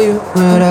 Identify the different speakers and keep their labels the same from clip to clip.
Speaker 1: you. What I uh,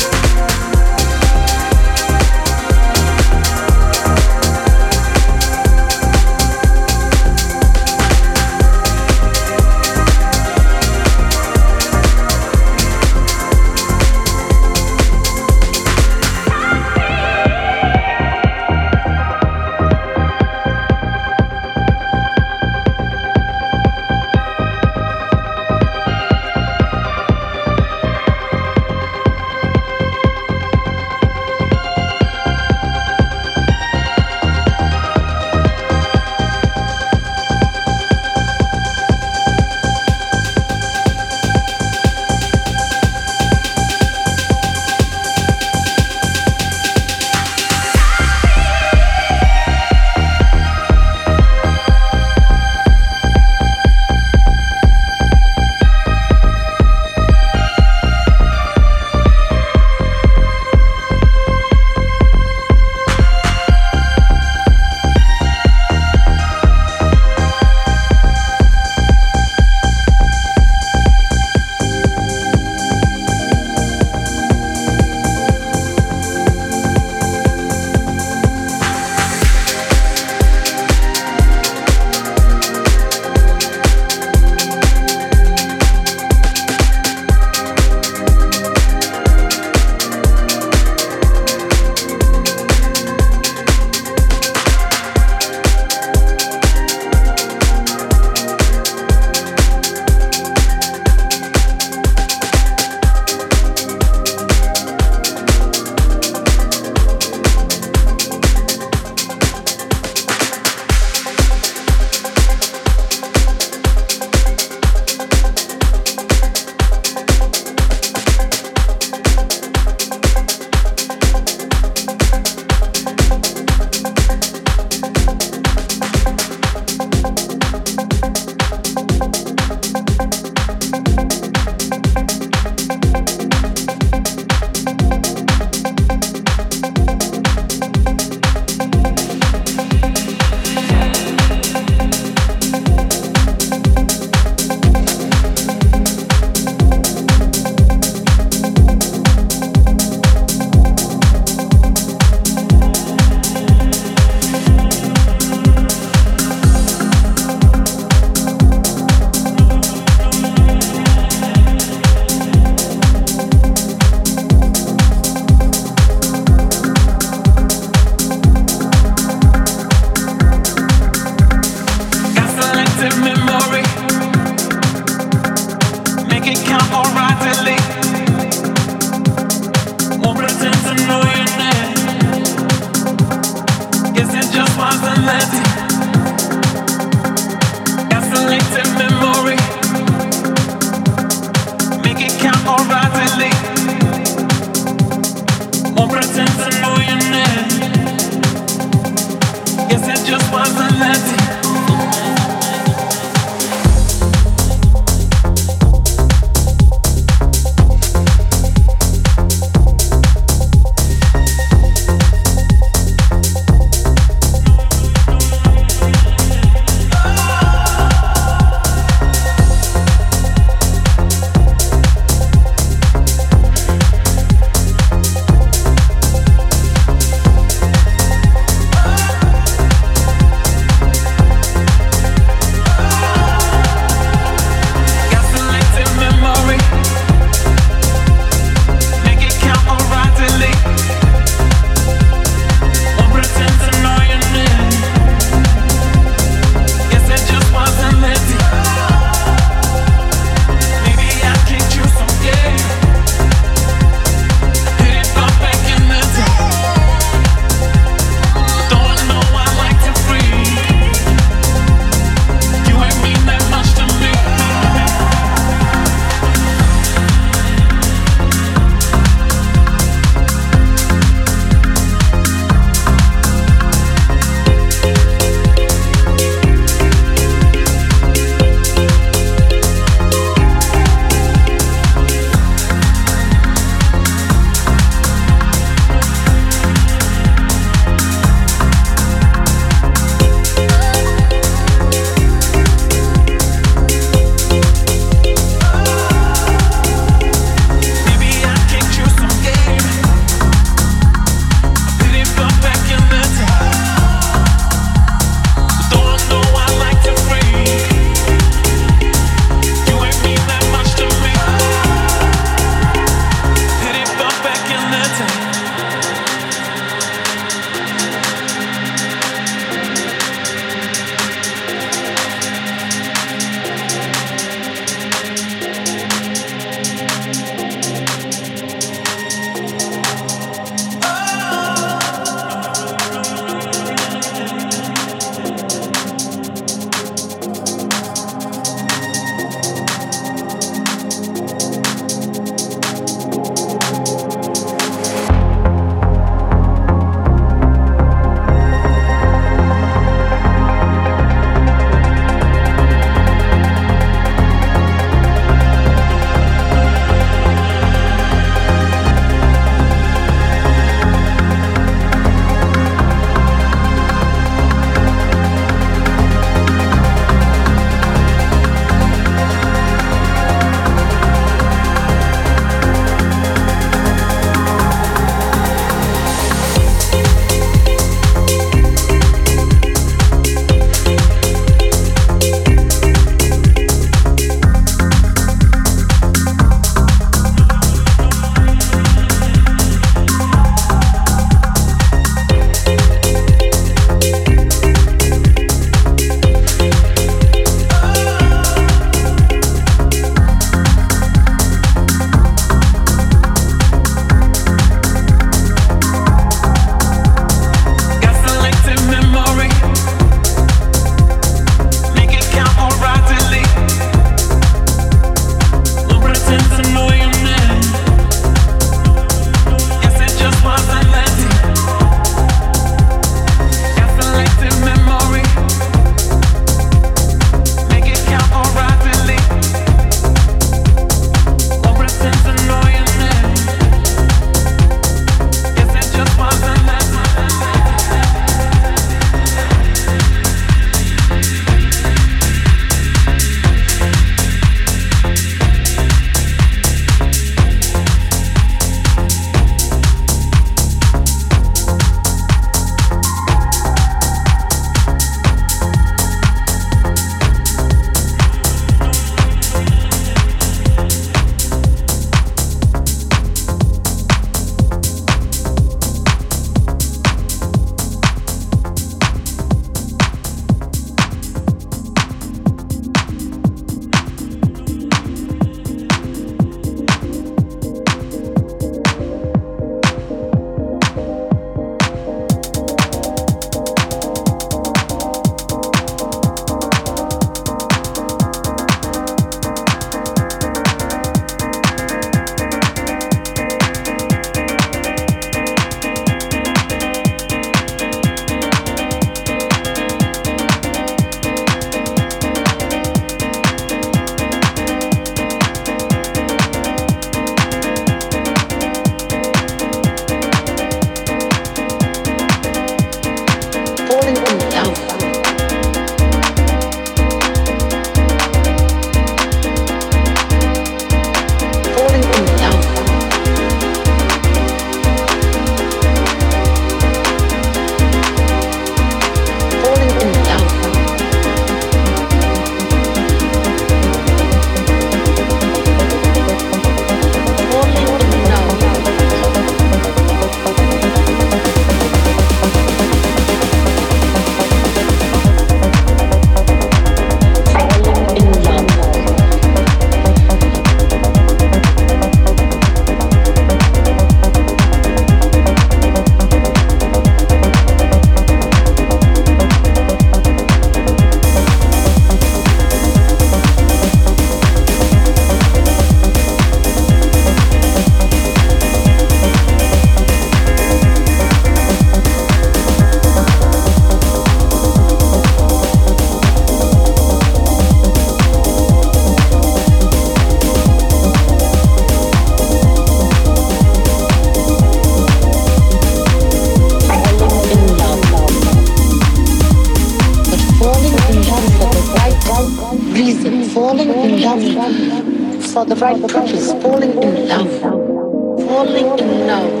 Speaker 2: falling for the right purpose, falling in love, falling in love.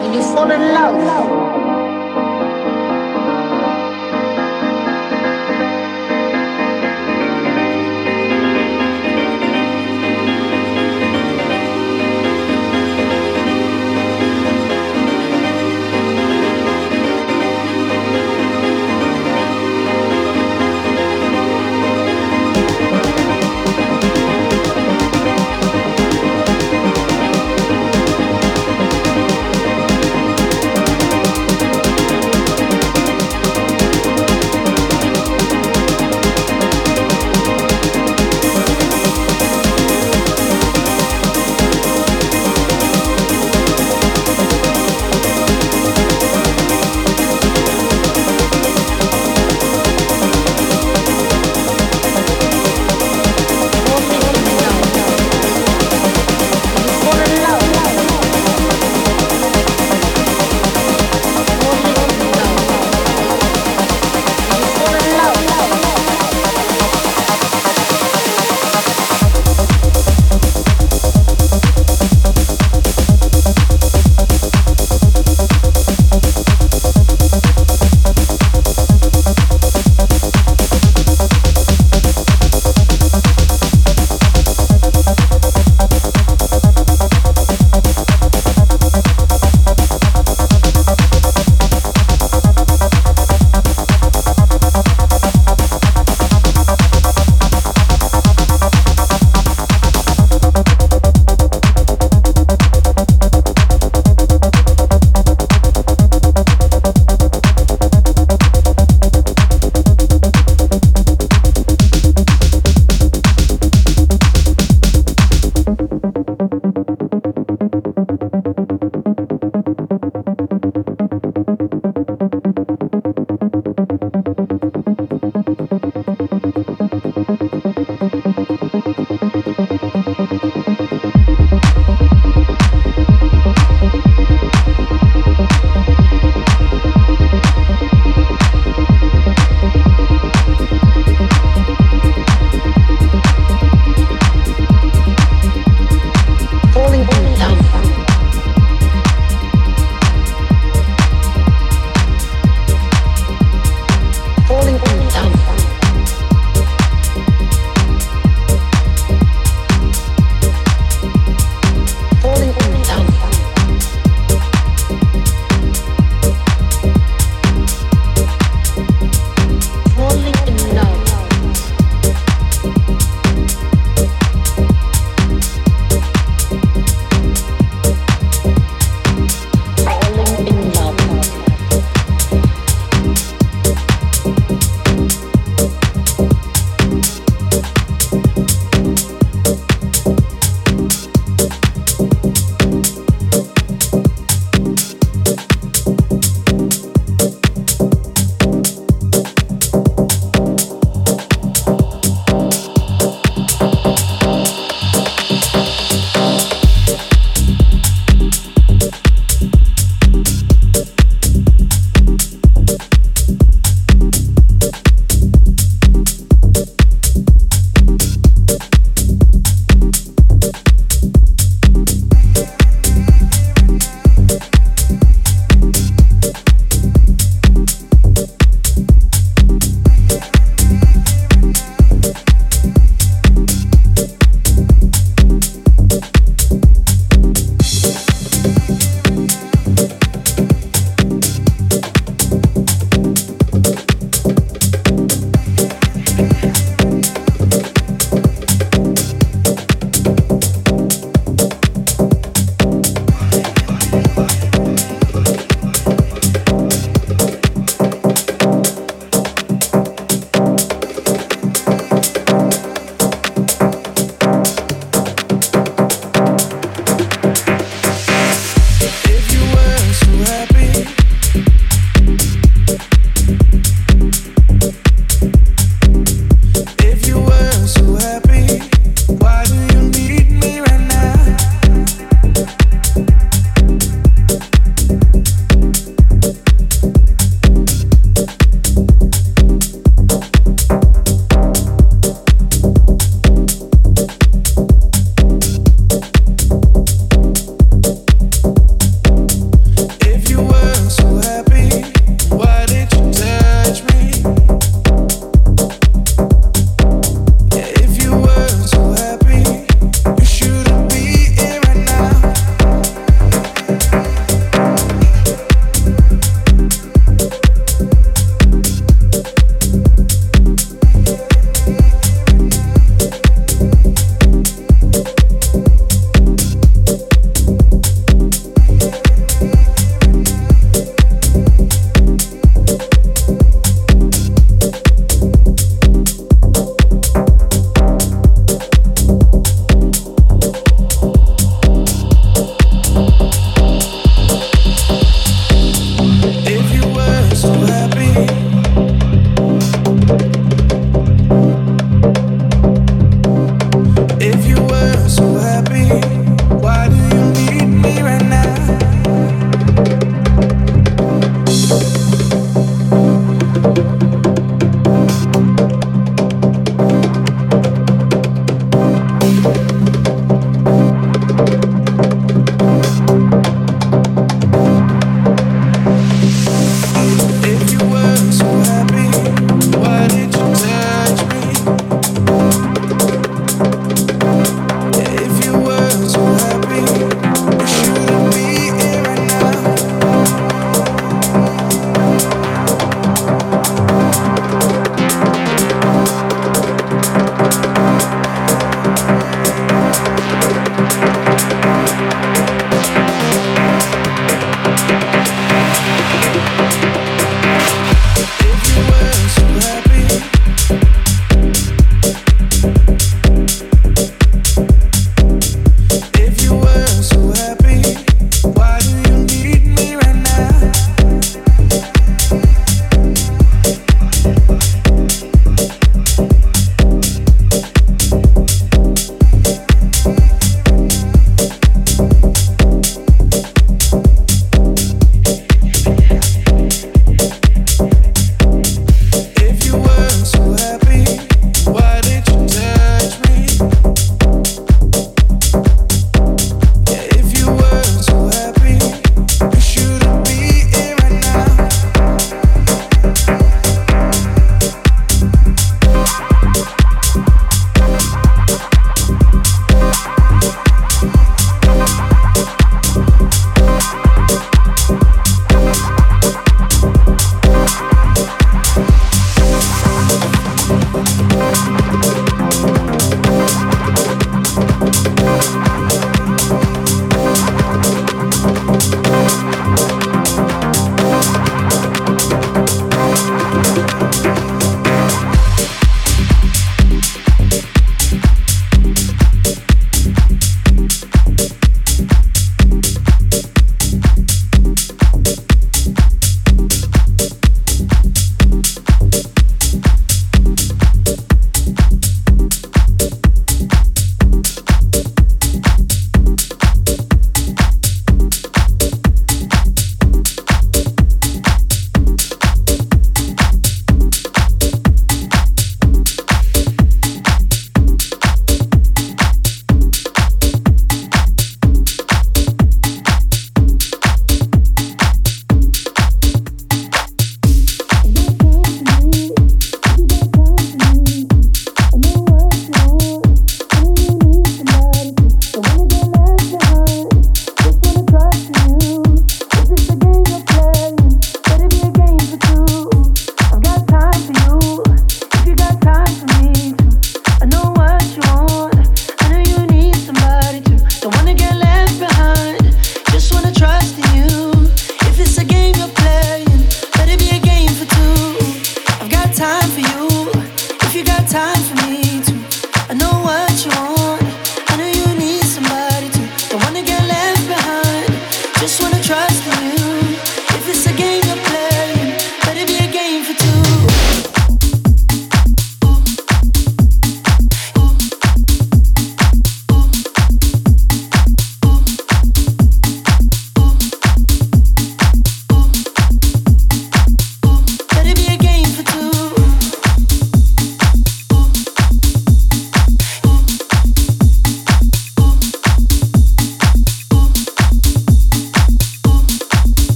Speaker 2: When you fall in love.